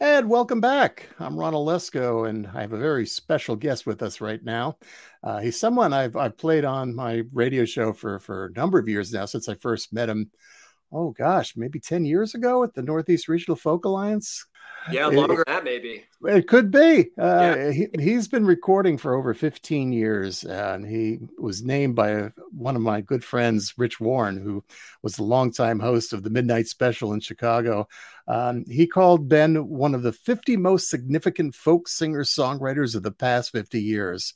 And welcome back. I'm Ron Olesko, and I have a very special guest with us right now. Uh, he's someone I've I've played on my radio show for for a number of years now since I first met him. Oh gosh, maybe ten years ago at the Northeast Regional Folk Alliance. Yeah, longer it, than that maybe. It could be. Uh, yeah. he, has been recording for over 15 years, and he was named by one of my good friends, Rich Warren, who was the longtime host of the Midnight Special in Chicago. Um, he called Ben one of the 50 most significant folk singer songwriters of the past 50 years.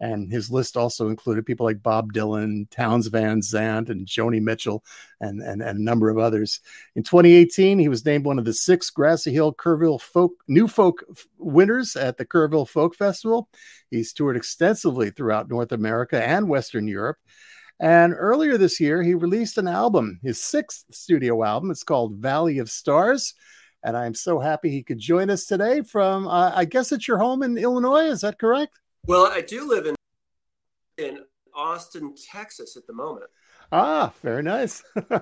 And his list also included people like Bob Dylan, Townes Van Zandt, and Joni Mitchell, and, and, and a number of others. In 2018, he was named one of the six Grassy Hill Kerrville Folk New Folk winners at the Kerrville Folk Festival. He's toured extensively throughout North America and Western Europe. And earlier this year, he released an album, his sixth studio album. It's called Valley of Stars. And I'm so happy he could join us today from, uh, I guess it's your home in Illinois. Is that correct? Well, I do live in in Austin, Texas at the moment. Ah, very nice. yeah,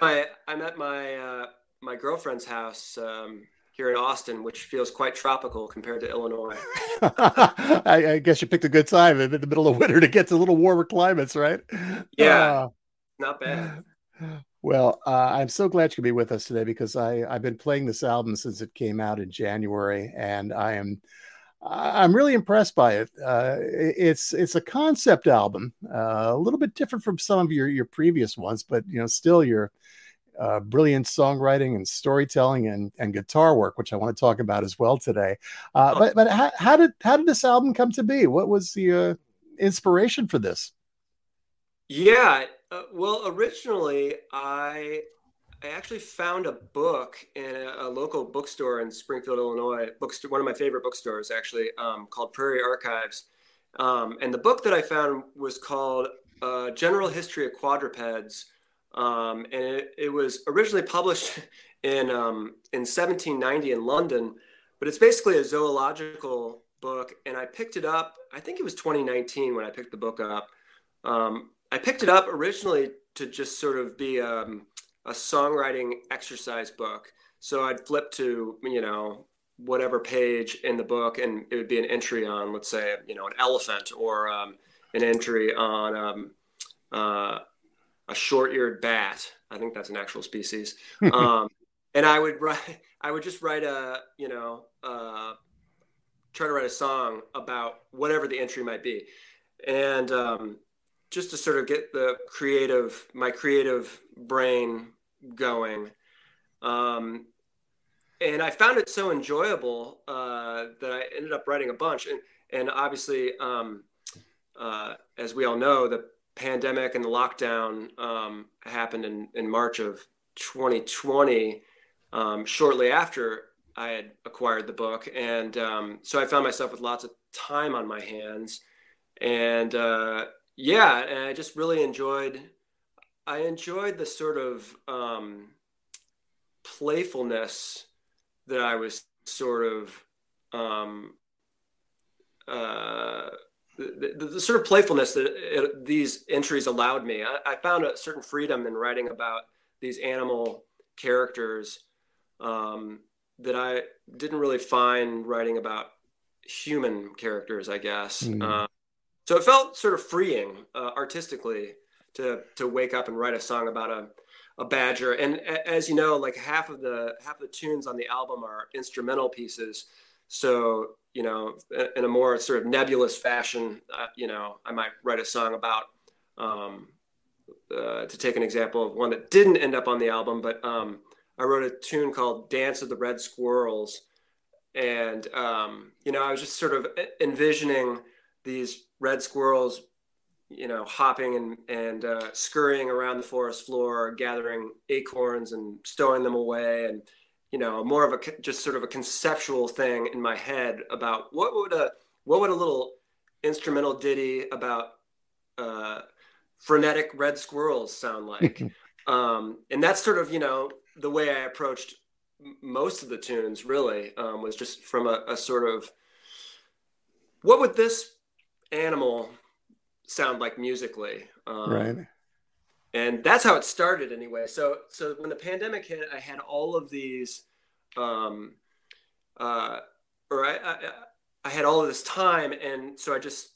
my, I'm at my uh, my girlfriend's house um, here in Austin, which feels quite tropical compared to Illinois. I, I, guess you picked a good time in the middle of winter to get to a little warmer climates, right? Yeah, uh, not bad. Well, uh, I'm so glad you could be with us today because I, I've been playing this album since it came out in January, and I am I'm really impressed by it. Uh, it's it's a concept album, uh, a little bit different from some of your your previous ones, but you know, still your uh, brilliant songwriting and storytelling and and guitar work, which I want to talk about as well today. Uh. But but how, how, did how did this album come to be? What was the uh, inspiration for this? Yeah, uh, well, originally I I actually found a book in a, a, local bookstore in Springfield, Illinois. Bookstore, one of my favorite bookstores, actually, um, called Prairie Archives. Um, and the book that I found was called uh, General History of Quadrupeds, um, and it, it, was originally published in um, in 1790 in London. But it's basically a zoological book, and I picked it up. I think it was 2019 when I picked the book up. Um, I picked it up originally to just sort of be um, a songwriting exercise book. So I'd flip to, you know, whatever page in the book and it would be an entry on, let's say, you know, an elephant or um, an entry on um, uh, a short-eared bat. I think that's an actual species. Um, and I would write, I would just write a, you know, uh, try to write a song about whatever the entry might be. And um, just to sort of get the creative, my creative brain going. Um, and I found it so enjoyable uh, that I ended up writing a bunch. And, and obviously, um, uh, as we all know, the pandemic and the lockdown um, happened in, in March of 2020, um, shortly after I had acquired the book. And um, so I found myself with lots of time on my hands. And uh, yeah, and I just really enjoyed I enjoyed the sort of um, playfulness that I was sort of um, uh, the, the, the, sort of playfulness that it, these entries allowed me. I, I, found a certain freedom in writing about these animal characters um, that I didn't really find writing about human characters, I guess. Mm. Uh, so it felt sort of freeing uh, artistically to to wake up and write a song about a a badger. And as you know, like half of the half of the tunes on the album are instrumental pieces. So you know, in a more sort of nebulous fashion, uh, you know, I might write a song about. Um, uh, to take an example of one that didn't end up on the album, but um, I wrote a tune called "Dance of the Red Squirrels," and um, you know, I was just sort of envisioning these red squirrels you know, hopping and, and uh, scurrying around the forest floor, gathering acorns and stowing them away. And, you know, more of a just sort of a conceptual thing in my head about what would a, what would a little instrumental ditty about uh, frenetic red squirrels sound like? um, and that's sort of, you know, the way I approached most of the tunes really um, was just from a, a sort of, what would this animal sound like musically. Um, right. And that's how it started anyway. So, so when the pandemic hit, I had all of these, um, uh, or I, I, I had all of this time, and so I just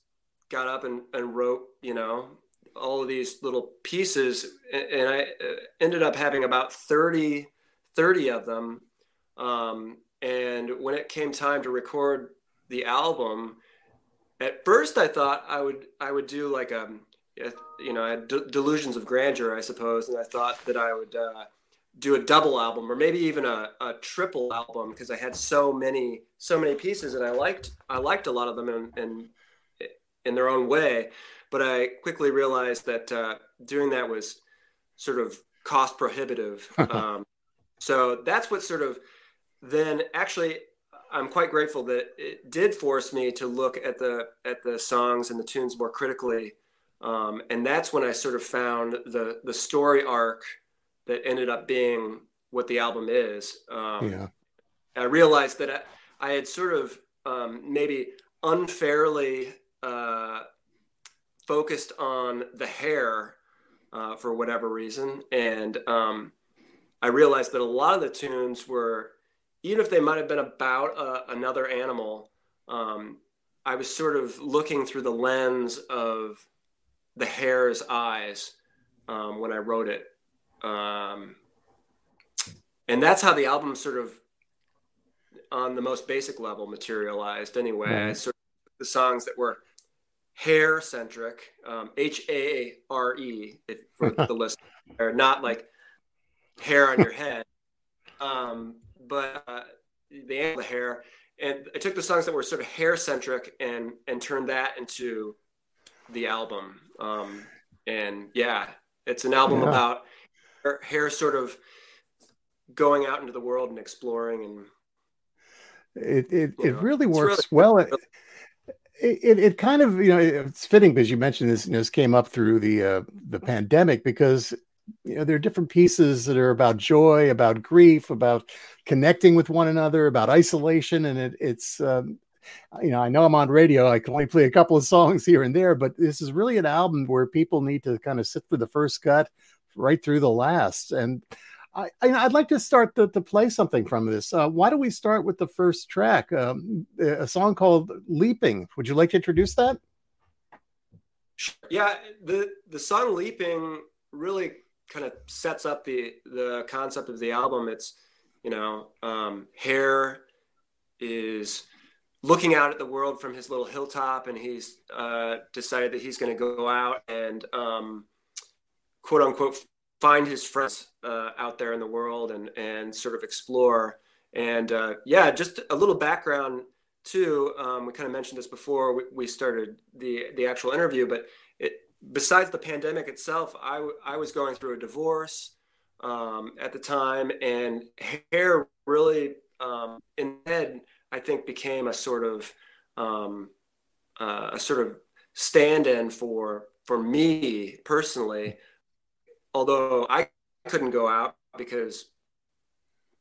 got up and, and wrote, you know, all of these little pieces, and, and I uh, ended up having about 30, 30 of them. Um, and when it came time to record the album, at first I thought I would I would do like a you know I had delusions of grandeur I suppose, and I thought that I would uh, do a double album or maybe even a, a triple album because I had so many so many pieces and I liked I liked a lot of them in in, in their own way, but I quickly realized that uh, doing that was sort of cost prohibitive. um, so that's what sort of then actually I'm quite grateful that it did force me to look at the at the songs and the tunes more critically, um, and that's when I sort of found the the story arc that ended up being what the album is. Um, yeah. I realized that I, I had sort of um, maybe unfairly uh, focused on the hare uh, for whatever reason, and um, I realized that a lot of the tunes were even if they might have been about uh, another animal, um, I was sort of looking through the lens of the hare's eyes um, when I wrote it. Um, and that's how the album sort of, on the most basic level, materialized anyway. Mm-hmm. Sort of the songs that were hare centric, um, H A R E, for the listener, not like hair on your head. Um, but uh, the the hare, and I took the songs that were sort of hare centric and and turned that into the album. Um, and yeah, it's an album yeah. about hare, hare sort of going out into the world and exploring and it it, it really works really, well. It, it, it kind of you know it's fitting because you mentioned this you know, this came up through the uh, the pandemic because you know there are different pieces that are about joy about grief about connecting with one another about isolation and it, it's um, you know i know i'm on radio i can only play a couple of songs here and there but this is really an album where people need to kind of sit through the first cut right through the last and I, I'd like to start to, to, play something from this. Uh, why don't we start with the first track, um, a song called "Leaping"? Would you like to introduce that? Yeah, the the song "Leaping" really kind of sets up the the concept of the album. It's you know, um, Hare is looking out at the world from his little hilltop, and he's uh, decided that he's going to go out and um, quote unquote find his friends uh, out there in the world and and sort of explore. And uh, yeah, just a little background too. Um, we kind of mentioned this before we, we started the the actual interview, but besides the pandemic itself, I, I was going through a divorce um, at the time, and hare really, um, in head, I think, became a sort of um, uh, a sort of stand-in for for me personally. Although I couldn't go out because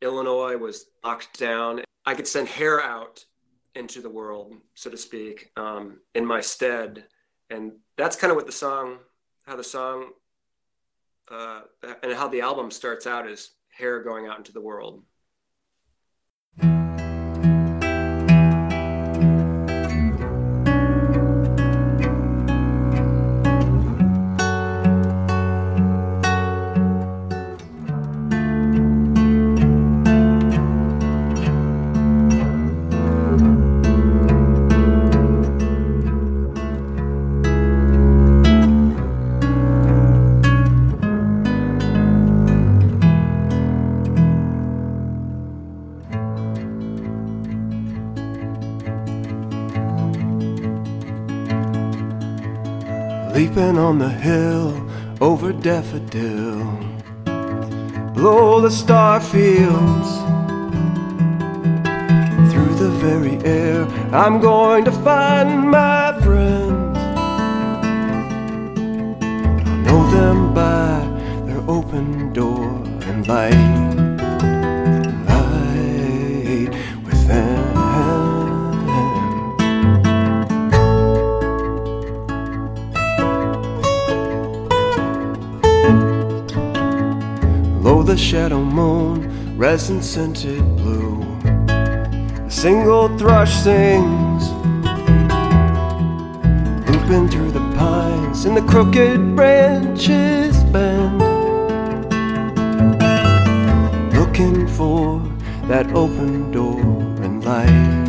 Illinois was locked down, I could send hare out into the world, so to speak, um, in my stead and that's kind of what the song, how the song, uh, and how the album starts out is hare going out into the world. On the hill over daffodil. Blow the star fields through the very air. I'm going to find my friends. I'll know them by their open door and light. The shadow moon, resin scented blue. A single thrush sings. Looping through the pines and the crooked branches bend. Looking for that open door and light.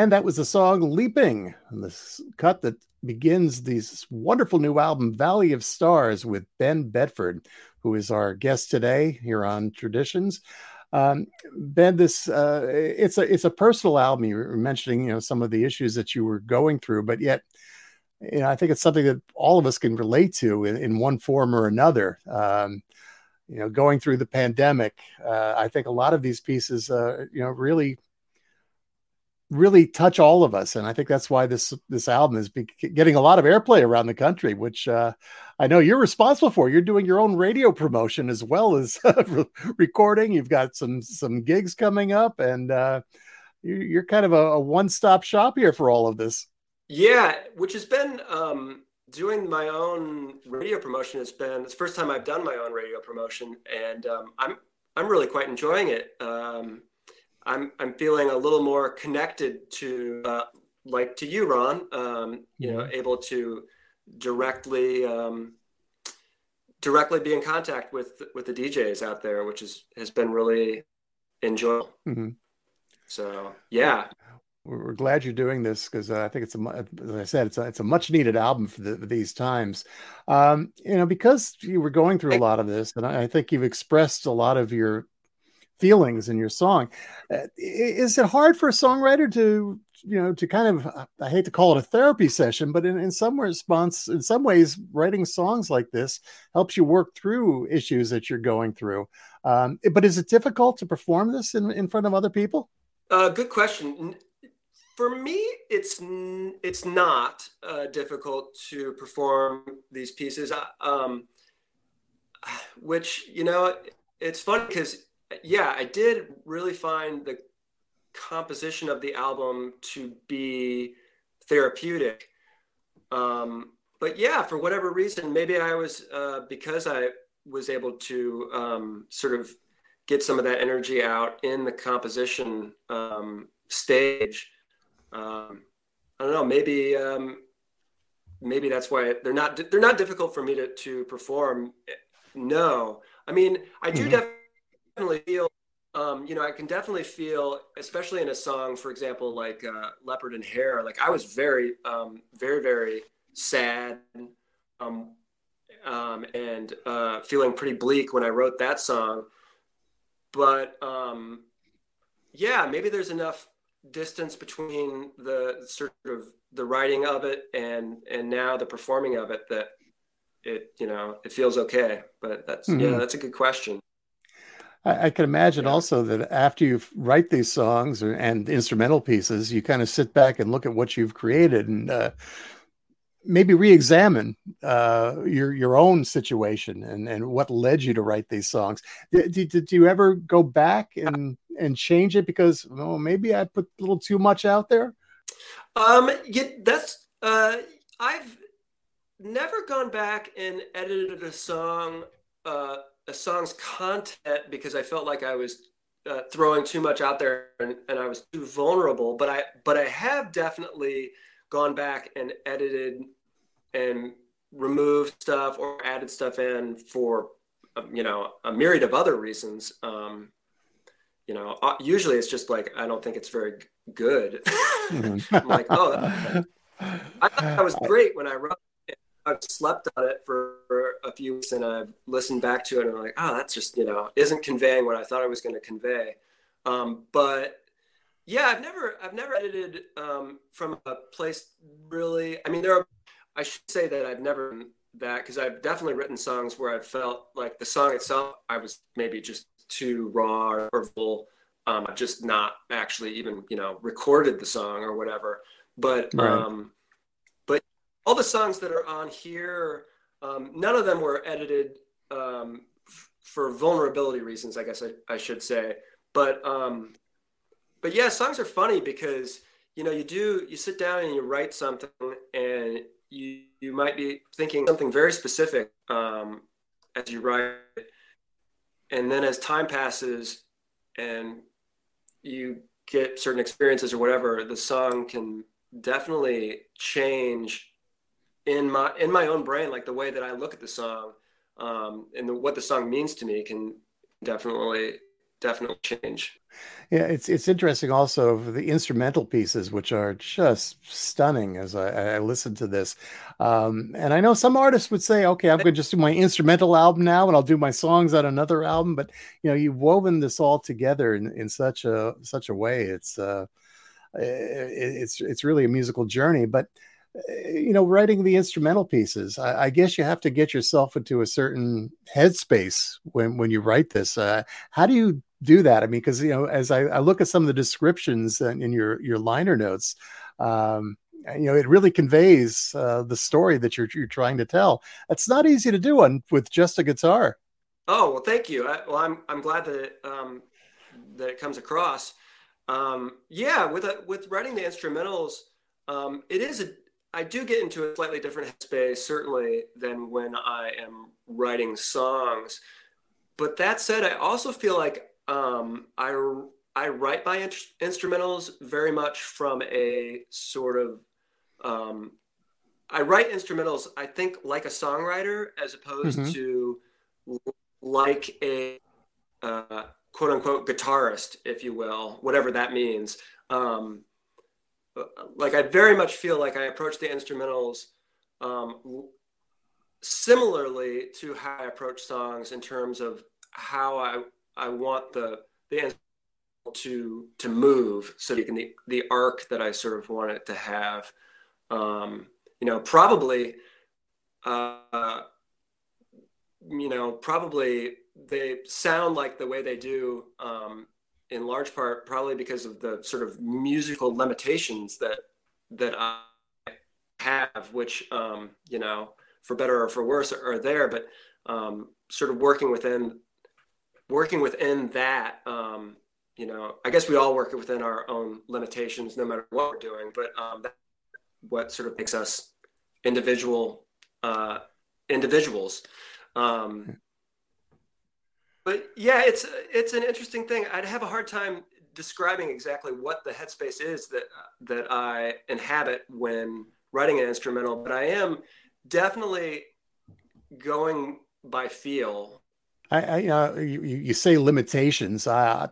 And that was the song Leaping, and this cut that begins this wonderful new album, Valley of Stars, with Ben Bedford, who is our guest today here on Traditions. Um, ben, this uh, it's a it's a personal album. You were mentioning, you know, some of the issues that you were going through, but yet, you know, I think it's something that all of us can relate to in, in one form or another. Um, you know, going through the pandemic, uh, I think a lot of these pieces, uh, you know, really really touch all of us and i think that's why this this album is be- getting a lot of airplay around the country which uh, i know you're responsible for. You're doing your own radio promotion as well as recording. You've got some some gigs coming up and uh, you're kind of a, a, one-stop shop here for all of this. Yeah which has been um, doing my own radio promotion has been it's the first time i've done my own radio promotion and um, i'm i'm really quite enjoying it. Um, I'm I'm feeling a little more connected to uh, like to you, Ron. Um, you know, able to directly um, directly be in contact with with the DJs out there, which is has been really enjoyable. Mm-hmm. So yeah, we're glad you're doing this because uh, I think it's a, as I said, it's a, it's a much needed album for, the, for these times. Um, you know, because you were going through a lot of this, and I, I think you've expressed a lot of your feelings in your song. Uh, is it hard for a songwriter to, you know, to kind of, I hate to call it a therapy session, but in, in some response, in some ways, writing songs like this helps you work through issues that you're going through. Um, but is it difficult to perform this in, in front of other people? Uh, good question. For me, it's it's not uh, difficult to perform these pieces. Um, which you know, it's funny because yeah, I did really find the composition of the album to be therapeutic. Um, but yeah, for whatever reason, maybe I was uh, because I was able to um, sort of get some of that energy out in the composition um, stage. Um, I don't know. Maybe um, maybe that's why they're not they're not difficult for me to to perform. No, I mean I do mm-hmm. definitely feel. Um, you know, I can definitely feel, especially in a song, for example, like uh, "Leopard and Hare." Like I was very, um, very, very sad um, um, and uh, feeling pretty bleak when I wrote that song. But um, yeah, maybe there's enough distance between the sort of the writing of it and and now the performing of it that it you know it feels okay but that's mm-hmm. yeah that's a good question I, I can imagine yeah. also that after you write these songs or, and instrumental pieces, you kind of sit back and look at what you've created and uh, maybe re-examine uh, your your own situation and and what led you to write these songs. Did, did, did you ever go back and and change it because well, maybe I put a little too much out there? Um, yeah, that's uh, I've never gone back and edited a song, uh, a song's content because I felt like I was uh, throwing too much out there and, and I was too vulnerable. But I, but I have definitely gone back and edited and removed stuff or added stuff in for, um, you know, a myriad of other reasons. Um, you know, uh, usually it's just like I don't think it's very good. Mm-hmm. I'm like, oh, I thought that was great when I wrote. I've slept on it for, for a few weeks and I've listened back to it and I'm like, oh, that's just, you know, isn't conveying what I thought I was going to convey. Um, but yeah, I've never, I've never edited um, from a place really. I mean, there are, I should say that I've never that because I've definitely written songs where I felt like the song itself, I was maybe just too raw or full. Um, I've just not actually even you know recorded the song or whatever. But right. um, but all the songs that are on here, um, none of them were edited um, f- for vulnerability reasons. I guess I, I should say. But um, but yeah, songs are funny because you know you do you sit down and you write something and you you might be thinking something very specific um, as you write and then as time passes and you get certain experiences or whatever the song can definitely change in my in my own brain like the way that i look at the song um, and the, what the song means to me can definitely definitely change. Yeah, it's it's interesting also the instrumental pieces, which are just stunning as I, I listen to this. Um, and I know some artists would say, okay, I'm going to just do my instrumental album now and I'll do my songs on another album. But you know, you've woven this all together in, in such a such a way. It's uh, it, it's it's really a musical journey. But you know, writing the instrumental pieces, I, I, guess you have to get yourself into a certain headspace when when you write this. Uh, how do you do that? I mean, because you know, as I, I, look at some of the descriptions in your your liner notes, um, you know, it really conveys uh, the story that you're you're trying to tell. It's not easy to do on with just a guitar. Oh well, thank you. I, well, I'm I'm glad that it, um, that it comes across. Um, yeah, with a, with writing the instrumentals, um, it is a I do get into a slightly different headspace, certainly, than when I am writing songs. But that said, I also feel like um, I I write my in- instrumentals very much from a sort of um, I write instrumentals. I think like a songwriter as opposed mm-hmm. to like a uh, quote unquote guitarist, if you will, whatever that means. Um, like I very much feel like I approach the instrumentals um, similarly to how I approach songs in terms of how I I want the the to to move so you can the, the arc that I sort of want it to have. Um, you know, probably, uh, you know, probably they sound like the way they do um, in large part probably because of the sort of musical limitations that that I have, which um, you know, for better or for worse, are, there. But um, sort of working within working within that, um, you know, I guess we all work within our own limitations, no matter what we're doing. But um, that's what sort of makes us individual uh, individuals. Um, but yeah, it's it's an interesting thing. I'd have a hard time describing exactly what the headspace is that that I inhabit when writing an instrumental, but I am definitely going by feel. I, I uh, you, you say limitations. Uh,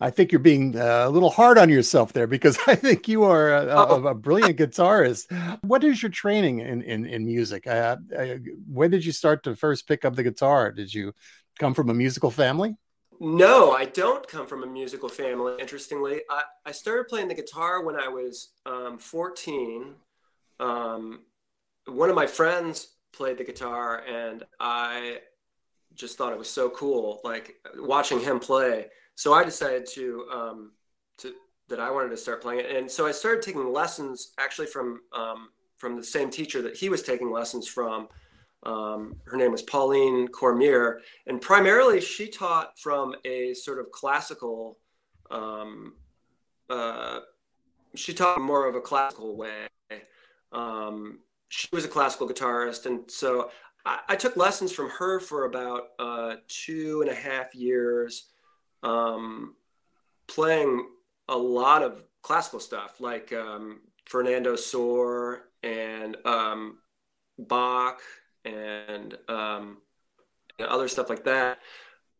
I think you're being uh, a little hard on yourself there because I think you are a, a, a brilliant guitarist. What is your training in in, in music? Uh, uh, when did you start to first pick up the guitar? Did you come from a musical family? No, I don't come from a musical family. Interestingly, I, I started playing the guitar when I was um, 14. Um, one of my friends played the guitar, and I just thought it was so cool, like watching him play. So I decided to um, to that I wanted to start playing it, and so I started taking lessons actually from um, from the same teacher that he was taking lessons from. Um, her name was Pauline Cormier, and primarily she taught from a sort of classical. Um, uh, she taught more of a classical way. Um, she was a classical guitarist, and so I, I took lessons from her for about uh, two and a half years, um, playing a lot of classical stuff like um, Fernando Sor and um, Bach and, um, and other stuff like that.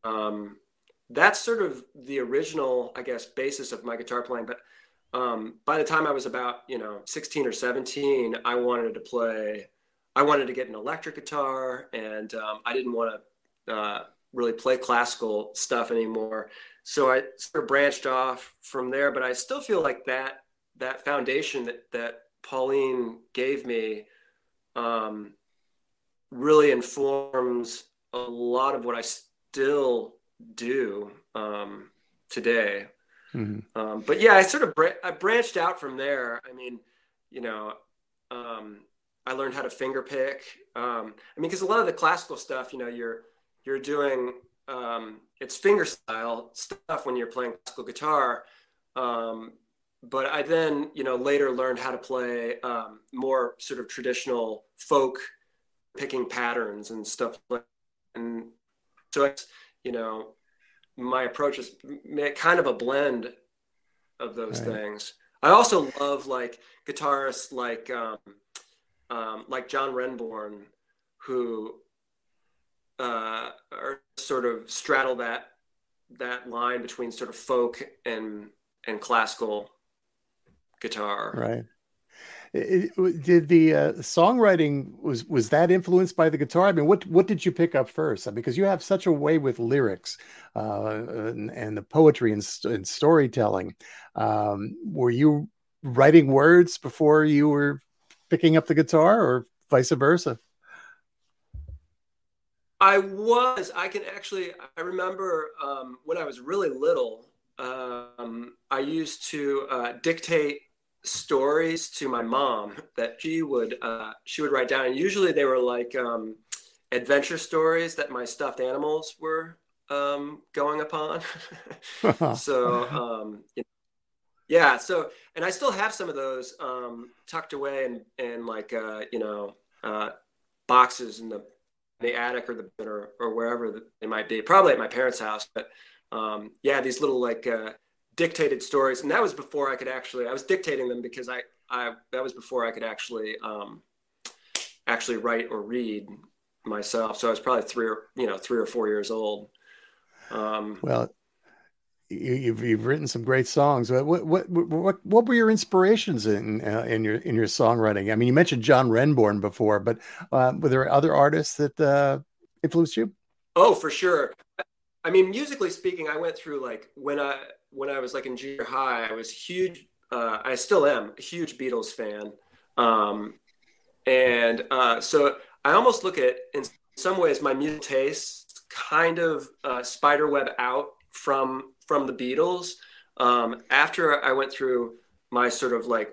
Um, that's sort of the original, I guess, basis of my guitar playing. But um, by the time I was about, you know, 16 or 17, I wanted to play, I wanted to get an electric guitar and um, I didn't want to uh, really play classical stuff anymore. So I sort of branched off from there, but I still feel like that, that foundation that, that Pauline gave me um, really informs a lot of what I still do um, today. Mm-hmm. Um, but yeah, I sort of I branched out from there. I mean, you know, um, I learned how to finger pick. Um, I mean, because a lot of the classical stuff, you know, you're you're doing um, it's finger style stuff when you're playing classical guitar. Um, but I then, you know, later learned how to play um, more sort of traditional folk picking patterns and stuff like and so it's you know my approach is kind of a blend of those right. things. I also love like guitarists like um, um, like john renbourn who uh, are sort of straddle that that line between sort of folk and and classical guitar. Right did the uh, songwriting was was that influenced by the guitar? I mean, what what did you pick up first? Because you have such a way with lyrics uh, and, and, the poetry and, and storytelling. Um, were you writing words before you were picking up the guitar, or vice versa? I was. I can actually. I remember um, when I was really little. Um, I used to uh, dictate stories to my mom that she would uh, she would write down. And usually they were like um, adventure stories that my stuffed animals were um, going upon. So um, you know, yeah so and i still have some of those um, tucked away in, in like uh, you know uh, boxes in the in the attic or the or, or wherever they might be probably at my parents house but um, yeah these little like uh, dictated stories, and that was before I could actually. I was dictating them because I, I that was before I could actually, um, actually write or read myself. So I was probably three or you know three or four years old. Um, well, you, have you've written some great songs. What what what what were your inspirations in uh, in your in your songwriting? I mean, you mentioned John Renbourn before, but uh, were there other artists that uh, influenced you? Oh, for sure. I mean, musically speaking, I went through like when I when I was like in junior high, I was huge. Uh, I still am a huge Beatles fan, um, and uh, so I almost look at in some ways my music tastes kind of uh, spiderweb out from from the Beatles. Um, after I went through my sort of like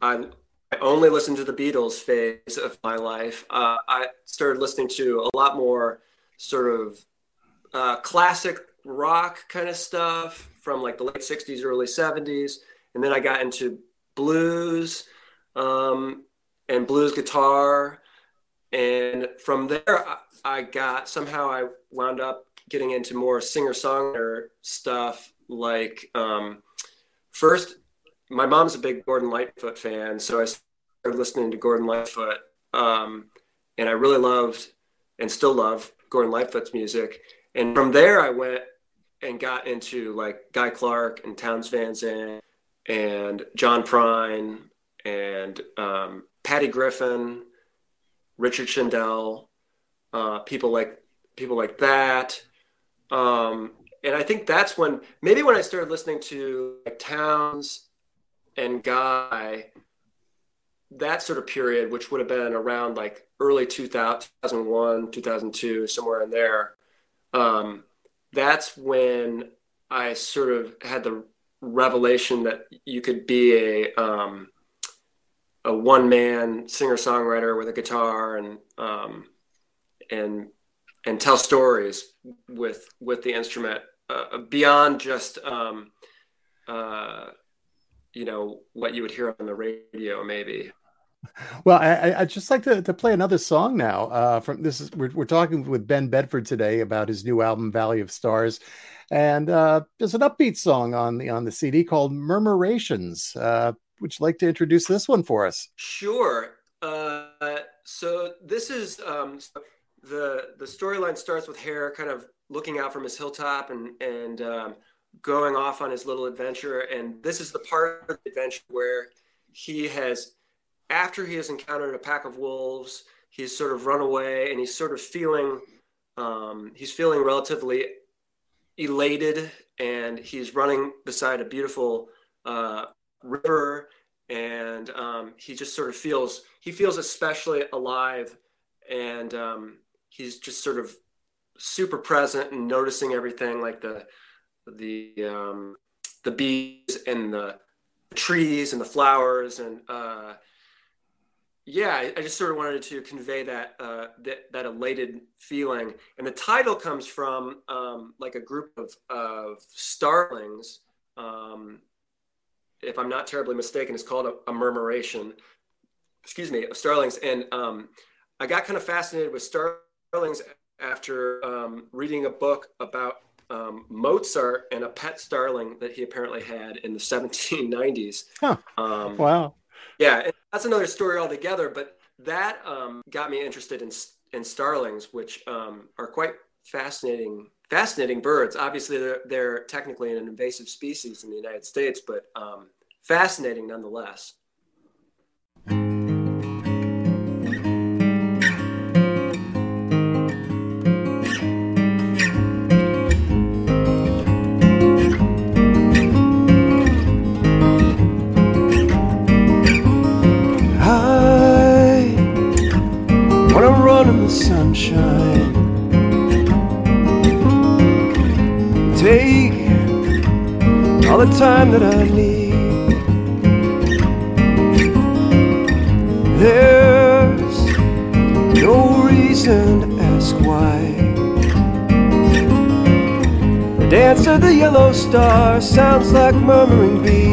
I, I only listened to the Beatles phase of my life, uh, I started listening to a lot more sort of uh, classic rock kind of stuff from like the late 60s, early 70s. And then I got into blues um, and blues guitar. And from there, I got somehow I wound up getting into more singer songwriter stuff. Like, um, first, my mom's a big Gordon Lightfoot fan. So I started listening to Gordon Lightfoot. Um, and I really loved and still love Gordon Lightfoot's music. And from there, I went and got into like Guy Clark and Townes Van Zandt and John Prine and um, Patty Griffin, Richard Shindell, uh, people like people like that. Um, and I think that's when maybe when I started listening to like Townes and Guy, that sort of period, which would have been around like early 2000, 2001, 2002, somewhere in there. Um, that's when I sort of had the revelation that you could be a um, a one man singer songwriter with a guitar and um, and and tell stories with with the instrument uh, beyond just um, uh, you know what you would hear on the radio maybe well, I, would just like to, to play another song now. Uh, from this is we're, we're talking with Ben Bedford today about his new album Valley of Stars, and uh, there's an upbeat song on the on the CD called Murmurations. Uh, would you like to introduce this one for us? Sure. Uh, so this is um, the the storyline starts with Hare kind of looking out from his hilltop and and um, going off on his little adventure, and this is the part of the adventure where he has after he has encountered a pack of wolves, he's sort of run away and he's sort of feeling um, he's feeling relatively elated and he's running beside a beautiful uh, river and um, he just sort of feels he feels especially alive and um, he's just sort of super present and noticing everything like the the um, the bees and the trees and the flowers and uh, yeah, I, I just sort of wanted to convey that, uh, that that elated feeling, and the title comes from um, like a group of of starlings. Um, if I'm not terribly mistaken, it's called a, a murmuration. Excuse me, of starlings, and um, I got kind of fascinated with starlings after um, reading a book about um, Mozart and a pet starling that he apparently had in the 1790s. Huh. Um, wow. Yeah, that's another story altogether. But that um, got me interested in in starlings, which um, are quite fascinating fascinating birds. Obviously, they're, they're technically an invasive species in the United States, but um, fascinating nonetheless. Sunshine. Take all the time that I need. There's no reason to ask why. The dance of the yellow star sounds like murmuring bees.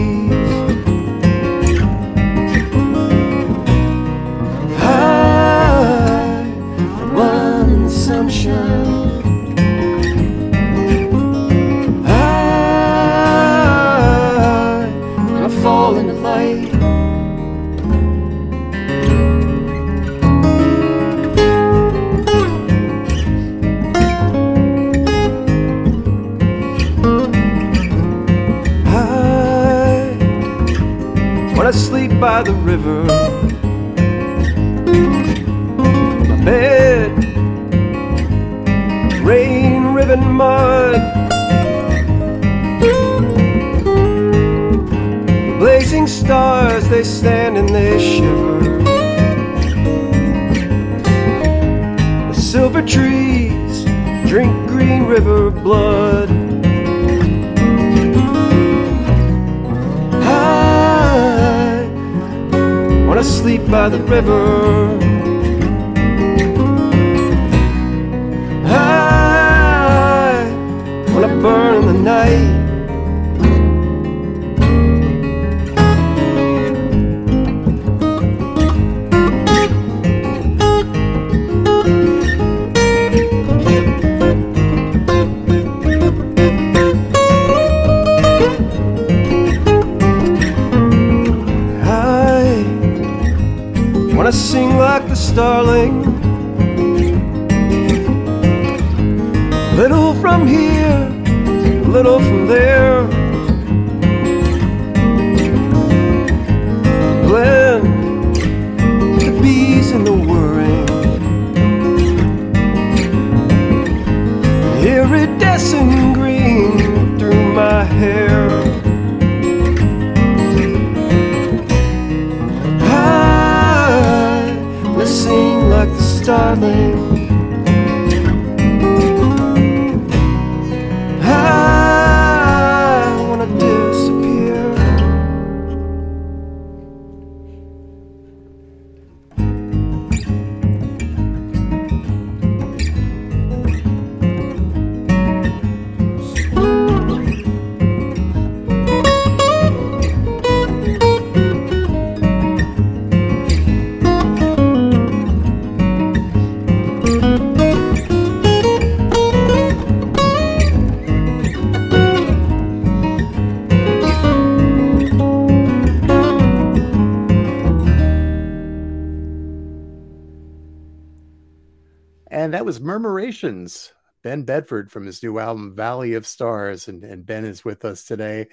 That was Murmurations, Ben Bedford from his new album Valley of Stars, and, and Ben is with us today.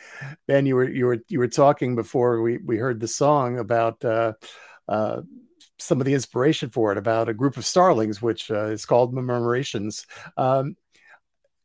Ben, you were you were you were talking before we we heard the song about uh, uh, some of the inspiration for it, about a group of starlings, which uh, is called Murmurations. Um,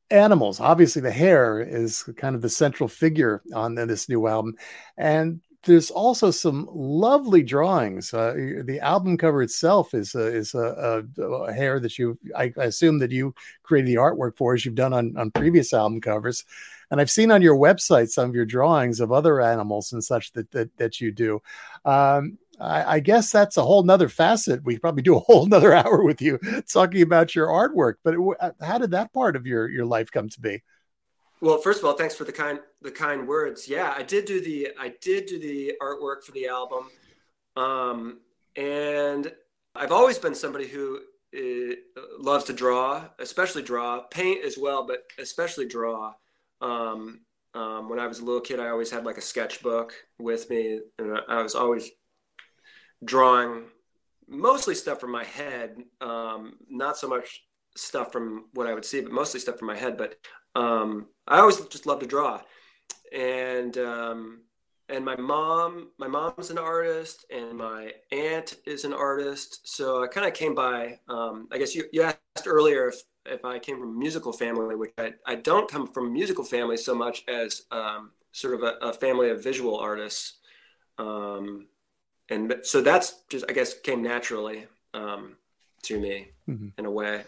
animals, obviously, the hare is kind of the central figure on this new album, and there's also some lovely drawings. Uh, the album cover itself is a, is a, a, a hare that you, I, I, assume that you created the artwork for, as you've done on, on previous album covers. And I've seen on your website some of your drawings of other animals and such that that, that you do. Um, I, I, guess that's a whole nother facet. We probably do a whole nother hour with you talking about your artwork. But it, how did that part of your your life come to be? Well, first of all, thanks for the kind the kind words. Yeah, I did do the I did do the artwork for the album, um, and I've always been somebody who uh, loves to draw, especially draw, paint as well, but especially draw. Um, um, when I was a little kid, I always had like a sketchbook with me, and I was always drawing mostly stuff from my head, um, not so much stuff from what I would see, but mostly stuff from my head. But um, I always just love to draw, and um, and my mom, my mom's an artist, and my aunt is an artist. So I kind of came by. Um, I guess you, you asked earlier if, if I came from a musical family, which I, I don't come from a musical family so much as um, sort of a, a, family of visual artists. Um, and so that's just I guess came naturally um, to me mm-hmm. in a way.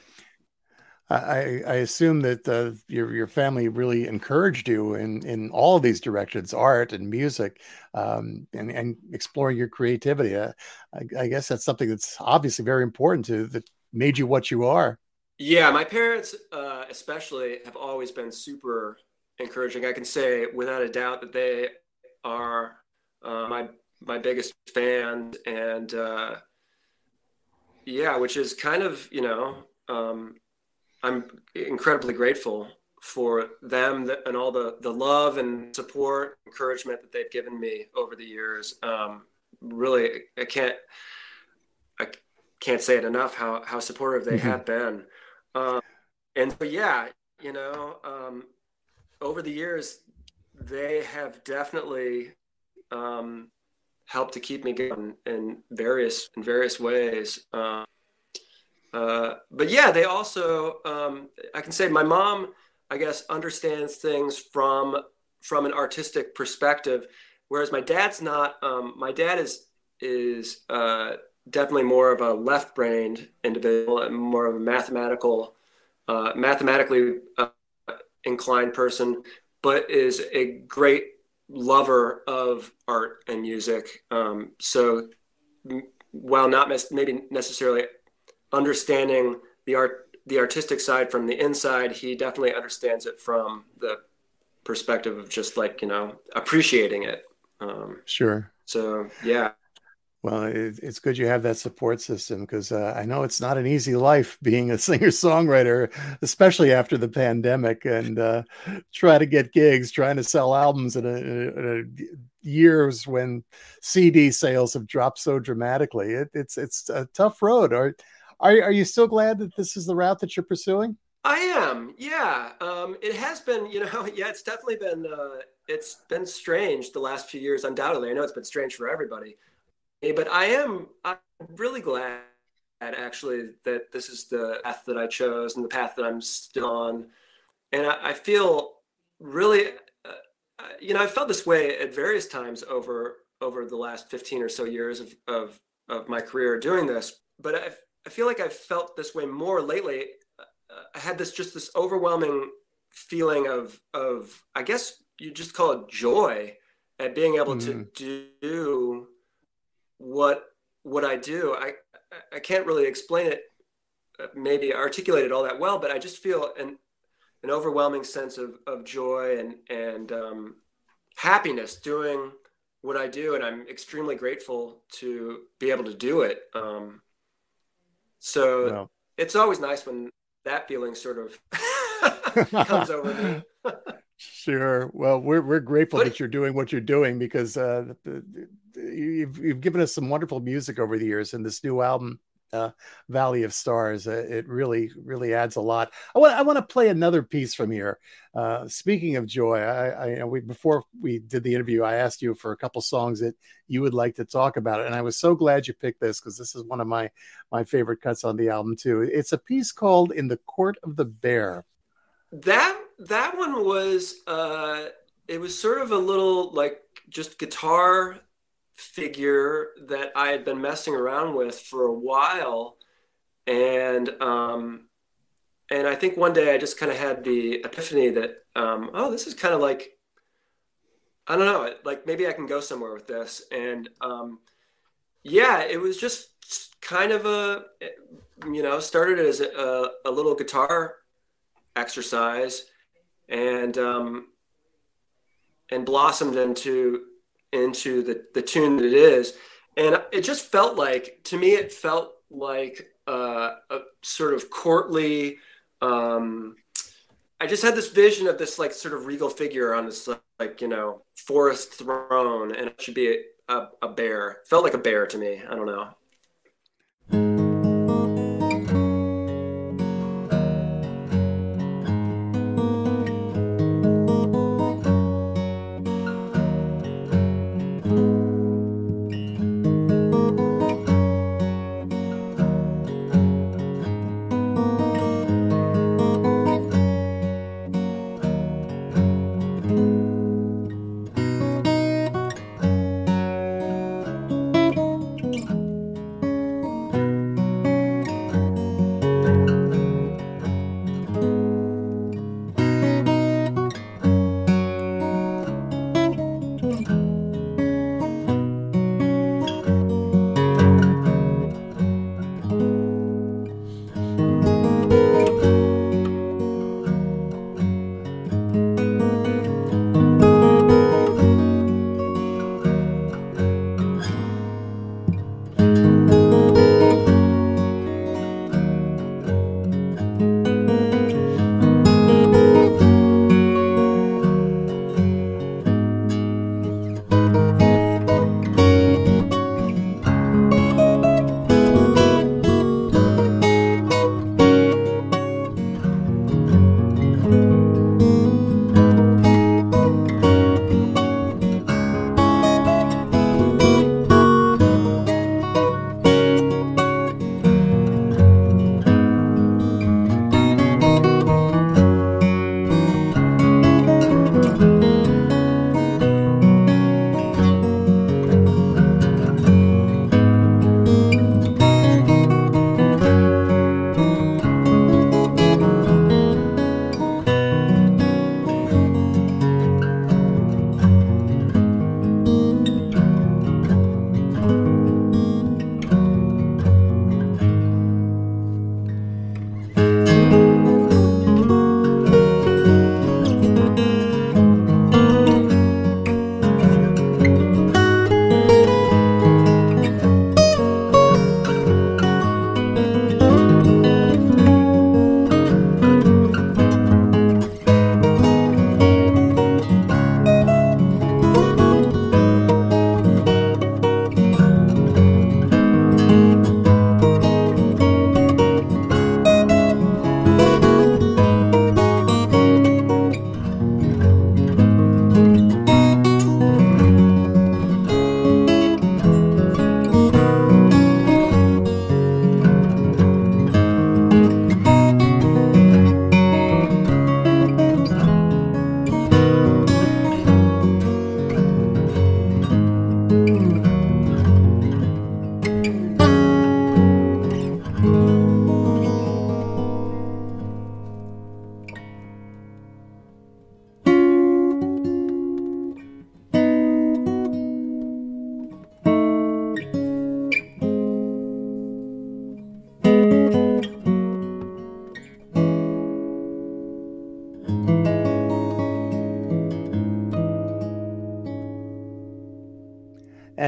I, I assume that uh, your your family really encouraged you in in all of these directions, art and music, um, and and exploring your creativity. Uh, I, I, guess that's something that's obviously very important to that made you what you are. Yeah, my parents, uh, especially, have always been super encouraging. I can say without a doubt that they are uh, my my biggest fans, and uh, yeah, which is kind of you know. Um, I'm incredibly grateful for them and all the the love and support, encouragement that they've given me over the years. Um, really, I can't I can't say it enough how how supportive they mm-hmm. have been. Um, and so, yeah, you know, um, over the years, they have definitely um, helped to keep me going in various in various ways. Um, uh, but yeah, they also, um, I can say my mom, I guess, understands things from from an artistic perspective, whereas my dad's not. Um, my dad is is uh, definitely more of a left-brained individual and more of a mathematical, uh, mathematically uh, inclined person, but is a great lover of art and music. Um, so while not maybe necessarily understanding the art the artistic side from the inside he definitely understands it from the perspective of just like you know appreciating it um, sure so yeah well it, it's good you have that support system because uh, i know it's not an easy life being a singer songwriter especially after the pandemic and uh, try to get gigs trying to sell albums in a, in a years when CD sales have dropped so dramatically. It, it's it's a tough road. Are, are are you still glad that this is the route that you're pursuing? I am. Yeah. Um, it has been. You know. Yeah. It's definitely been. Uh, it's been strange the last few years. Undoubtedly, I know it's been strange for everybody. But I am. I'm really glad actually that this is the path that I chose and the path that I'm still on. And I, I feel really, uh, uh, you know, I felt this way at various times over over the last 15 or so years of of, of my career doing this. But I, I feel like I've felt this way more lately. Uh, I had this just this overwhelming feeling of of I guess you just call it joy at being able mm-hmm. to do what what I do. I I can't really explain it, uh, maybe articulate it all that well, but I just feel an an overwhelming sense of of joy and and um, happiness doing what I do, and I'm extremely grateful to be able to do it. Um, so it's always nice when that feeling sort of comes over me. Sure. Well, we're we're grateful but, that you're doing what you're doing because uh, the, the, you've you've given us some wonderful music over the years, and this new album, uh, Valley of Stars, uh, it really really adds a lot. I want I want to play another piece from here. Uh, speaking of joy, I, I we before we did the interview, I asked you for a couple songs that you would like to talk about, and I was so glad you picked this because this is one of my my favorite cuts on the album too. It's a piece called "In the Court of the Bear." That that one was uh it was sort of a little like just guitar figure that I had been messing around with for a while. And um and I think one day I just kind of had the epiphany that um oh this is kind of like I don't know like maybe I can go somewhere with this. And um yeah it was just kind of a you know started as a, a little guitar exercise and um, and blossomed into into the the tune that it is. And it just felt like to me, it felt like uh, a sort of courtly. Um, I just had this vision of this like sort of regal figure on this like you know forest throne, and it should be a, a, a bear. Felt like a bear to me. I don't know.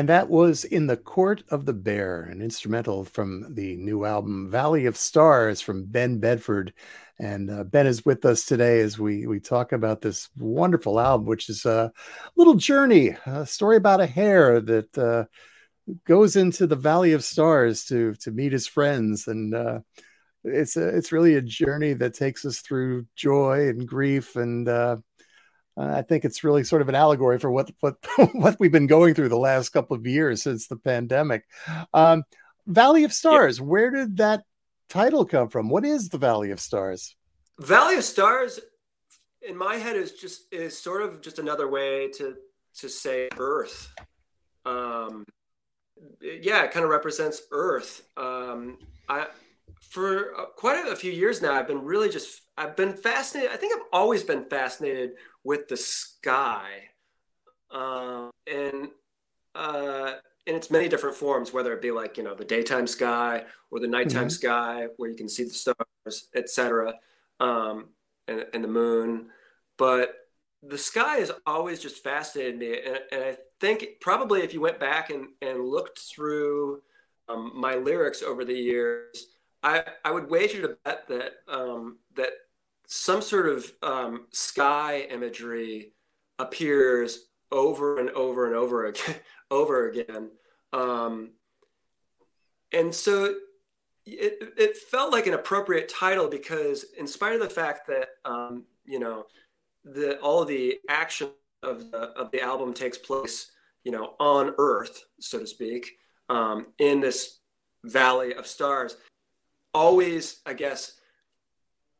And that was In the Court of the Bear, an instrumental from the new album Valley of Stars from Ben Bedford. And uh, Ben is with us today as we, we talk about this wonderful album, which is a little journey, a story about a hare that uh, goes into the Valley of Stars to, to meet his friends. And uh, it's, a, it's really a journey that takes us through joy and grief and uh, I think it's really sort of an allegory for what what what we've been going through the last couple of years since the pandemic. Um, Valley of Stars, yeah. where did that title come from? What is the Valley of Stars? Valley of Stars, in my head, is just is sort of just another way to to say Earth. Um, yeah, it kind of represents Earth. Um, I for uh, quite a few years now, I've been really just I've been fascinated. I think I've always been fascinated with the sky, uh, and uh, in its many different forms, whether it be like you know the daytime sky or the nighttime mm-hmm. sky, where you can see the stars, etc., um, and, and the moon. But the sky has always just fascinated me, and, and I think probably if you went back and, and looked through um, my lyrics over the years, I, I would wager to bet that um, that some sort of um, sky imagery appears over and over and over again, over again. Um, and so it, it felt like an appropriate title because in spite of the fact that, um, you know, the, all the action of the, of the album takes place, you know, on earth, so to speak, um, in this valley of stars, always, I guess,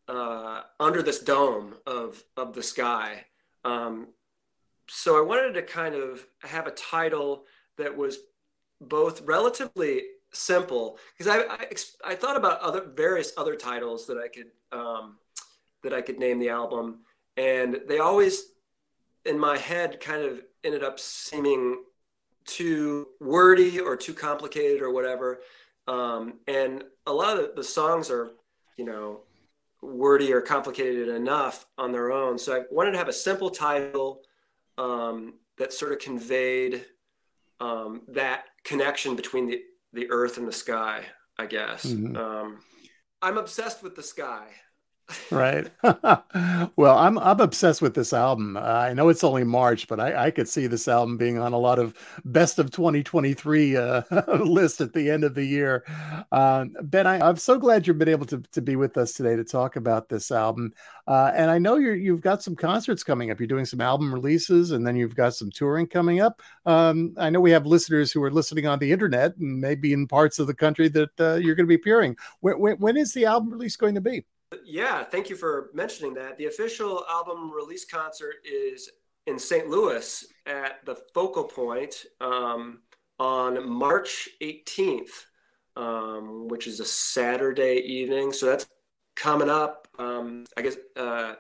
uh, under this dome of of the sky. Um, so I wanted to kind of have a title that was both relatively simple because I, I, I thought about other various other titles that I could um, that I could name the album, and they always in my head kind of ended up seeming too wordy or too complicated or whatever. Um, and a lot of the songs are, you know, wordy or complicated enough on their own. So I wanted to have a simple title um, that sort of conveyed um, that connection between the, the earth and the sky, I guess. Mm-hmm. Um, I'm obsessed with the sky right. well, I'm I'm obsessed with this album. Uh, I know it's only March, but I, I could see this album being on a lot of best of 2023 uh, list at the end of the year. Um, ben, I, am so glad you've been able to, to be with us today to talk about this album. Uh, and I know you're you've got some concerts coming up. You're doing some album releases, and then you've got some touring coming up. Um, I know we have listeners who are listening on the internet and maybe in parts of the country that uh, you're going to be appearing. When, when, when is the album release going to be? Yeah, thank you for mentioning that. The official album release concert is in St. Louis at the Focal Point um, on March 18th, um, which is a Saturday evening. So that's coming up. Um, I guess uh,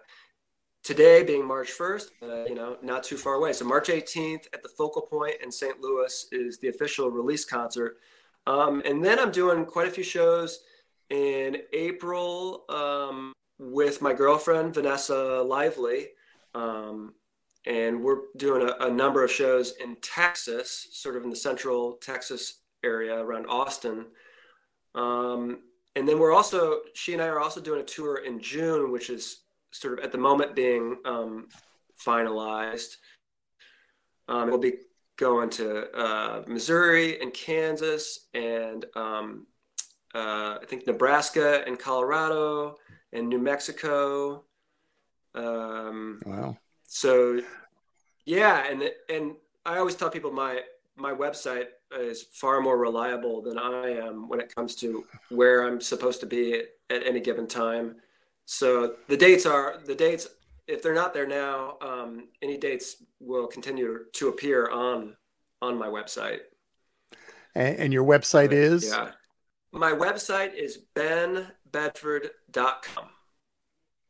today being March 1st, uh, you know, not too far away. So March 18th at the Focal Point in St. Louis is the official release concert. Um, and then I'm doing quite a few shows in April um, with my girlfriend Vanessa Lively, um, and we're doing a, a, number of shows in Texas, sort of in the central Texas area around Austin. Um, and then we're also she and I are also doing a tour in June, which is sort of at the moment being um, finalized. Um, we'll be going to uh, Missouri and Kansas and um, uh, I think Nebraska and Colorado and New Mexico. Um, wow. So, yeah, and and I always tell people my my website is far more reliable than I am when it comes to where I'm supposed to be at, at any given time. So the dates are the dates. If they're not there now, um, any dates will continue to appear on on my website. And, and your website is yeah my website is benbedford.com.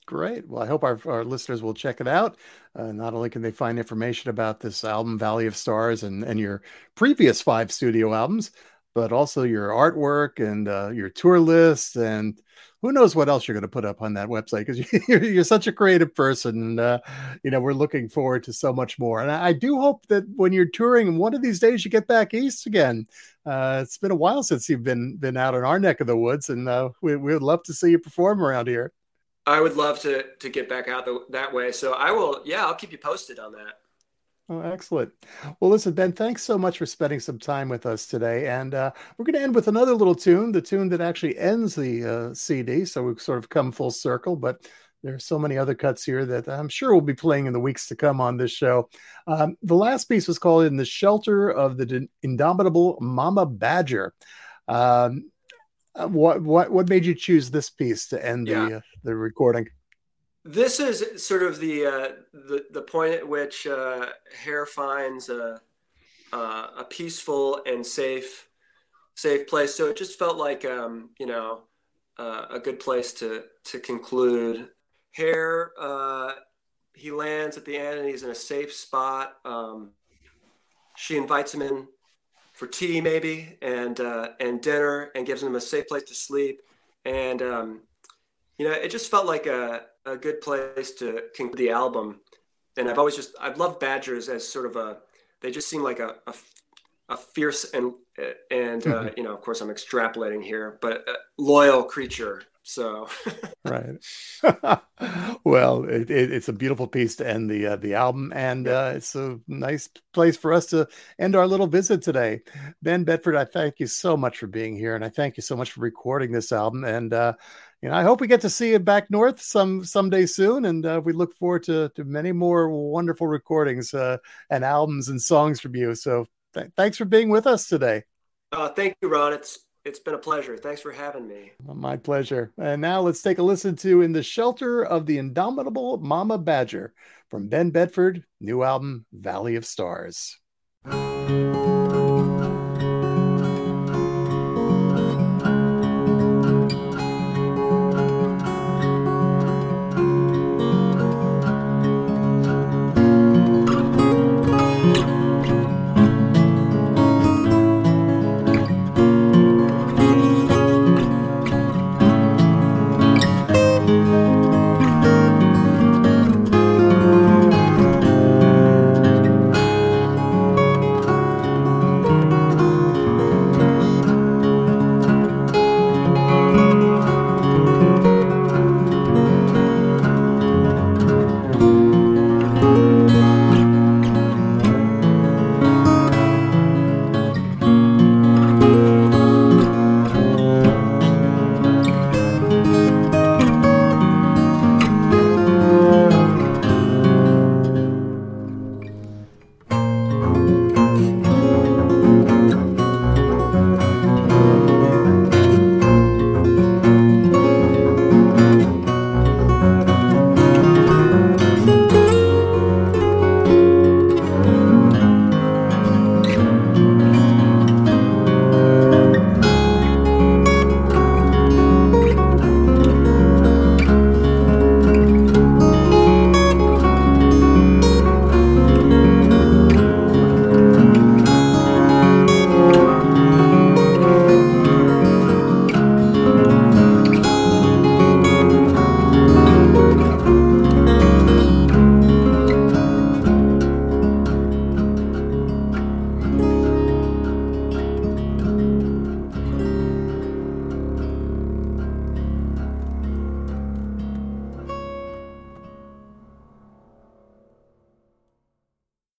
Great. Well, I hope our, our listeners will check it out. Uh, not only can they find information about this album, Valley of Stars, and, and your previous five studio albums, but also your artwork and uh, your tour list and who knows what else you're going to put up on that website because you're, you're, such a creative person and uh, you know we're looking forward to so much more and I, I, do hope that when you're touring one of these days you get back east again uh, it's been a while since you've been been out in our neck of the woods and uh, we, we would love to see you perform around here i would love to to get back out the, that way so i will yeah i'll keep you posted on that Oh, excellent. Well, listen, Ben, thanks so much for spending some time with us today. And uh, we're going to end with another little tune, the tune that actually ends the uh, CD. So we've sort of come full circle, but there are so many other cuts here that I'm sure we'll be playing in the weeks to come on this show. Um, the last piece was called In the Shelter of the Indomitable Mama Badger. Um, uh, what, what, what made you choose this piece to end yeah. the, uh, the recording? This is sort of the uh, the the point at which uh, Hare finds a uh, a peaceful and safe safe place. So it just felt like um, you know uh, a good place to to conclude. Hare uh, he lands at the end and he's in a safe spot. Um, she invites him in for tea maybe and uh, and dinner and gives him a safe place to sleep and um, you know it just felt like a a good place to conclude the album. And I've always just I've loved Badgers as sort of a they just seem like a a, a fierce and and uh, mm-hmm. you know of course I'm extrapolating here, but loyal creature. So right. well, it, it, it's a beautiful piece to end the uh, the album, and uh, it's a nice place for us to end our little visit today. Ben Bedford, I thank you so much for being here, and I thank you so much for recording this album. And uh, you know, I hope we get to see you back north some someday soon, and uh, we look forward to to many more wonderful recordings uh, and albums and songs from you. So, th- thanks for being with us today. Uh, thank you, Ron. It's it's been a pleasure. Thanks for having me. My pleasure. And now let's take a listen to "In the Shelter of the Indomitable Mama Badger" from Ben Bedford, new album "Valley of Stars."